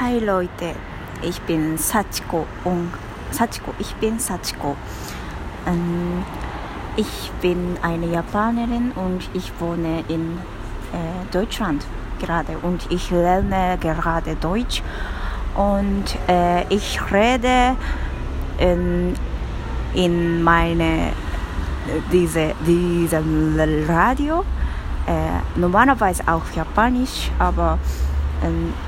Hi Leute, ich bin Sachiko und Sachiko, ich bin Sachiko. Ähm, ich bin eine Japanerin und ich wohne in äh, Deutschland gerade. Und ich lerne gerade Deutsch. Und äh, ich rede in, in meine diese diese Radio. Äh, normalerweise auch Japanisch, aber ähm,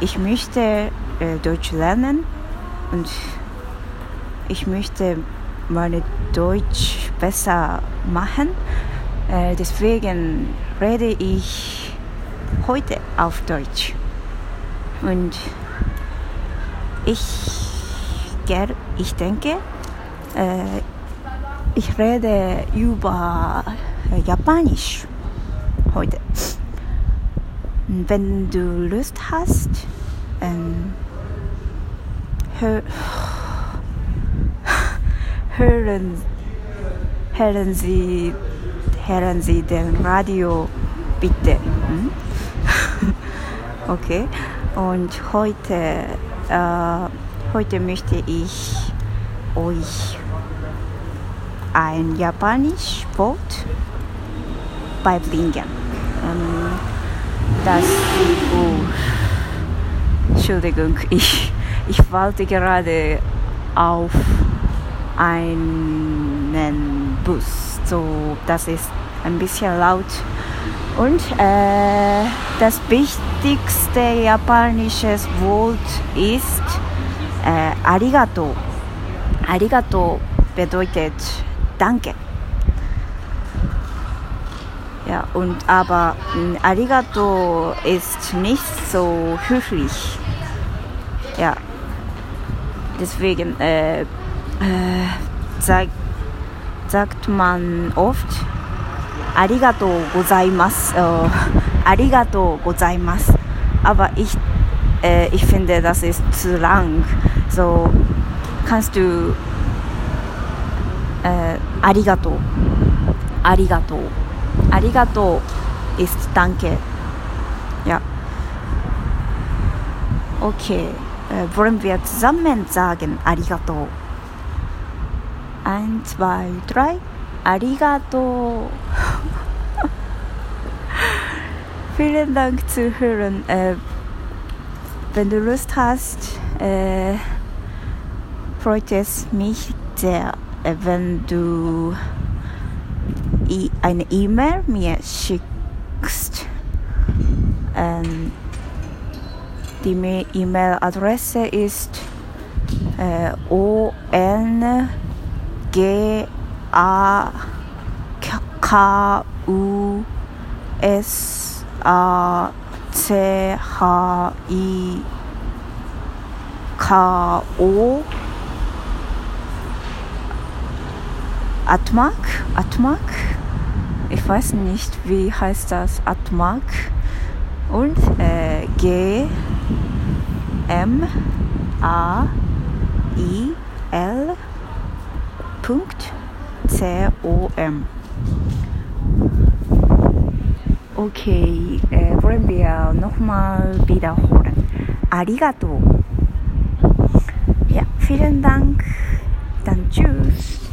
ich möchte äh, Deutsch lernen und ich möchte meine Deutsch besser machen. Äh, deswegen rede ich heute auf Deutsch. Und ich, ich denke, äh, ich rede über Japanisch heute. Wenn du Lust hast, ähm, hör, hören, hören, Sie, hören Sie den Radio bitte. Hm? okay. Und heute, äh, heute möchte ich euch ein japanisch Wort beibringen. Ähm, das, oh, Entschuldigung, ich, ich warte gerade auf einen Bus. So, das ist ein bisschen laut. Und äh, das wichtigste japanische Wort ist äh, Arigato. Arigato bedeutet Danke. Ja, und aber mh, Arigato ist nicht so höflich. Ja, deswegen äh, äh, sag, sagt man oft Arigato gozaimasu. Äh, Arigato gozaimasu. Aber ich, äh, ich finde, das ist zu lang. So kannst du äh, Arigato. Arigato. Arigato ist Danke. Ja. Okay. Äh, wollen wir zusammen sagen Arigato? Eins, zwei, drei. Arigato. Vielen Dank zu hören. Äh, wenn du Lust hast, äh, freut es mich sehr, wenn du eine E-Mail mir schickst. Ähm, die E-Mail-Adresse ist äh, o n g a ich weiß nicht, wie heißt das Atmak und äh, G M A I L Punkt C O M. Okay, äh, wollen wir nochmal wiederholen. Arigato. Ja, vielen Dank. Dann tschüss.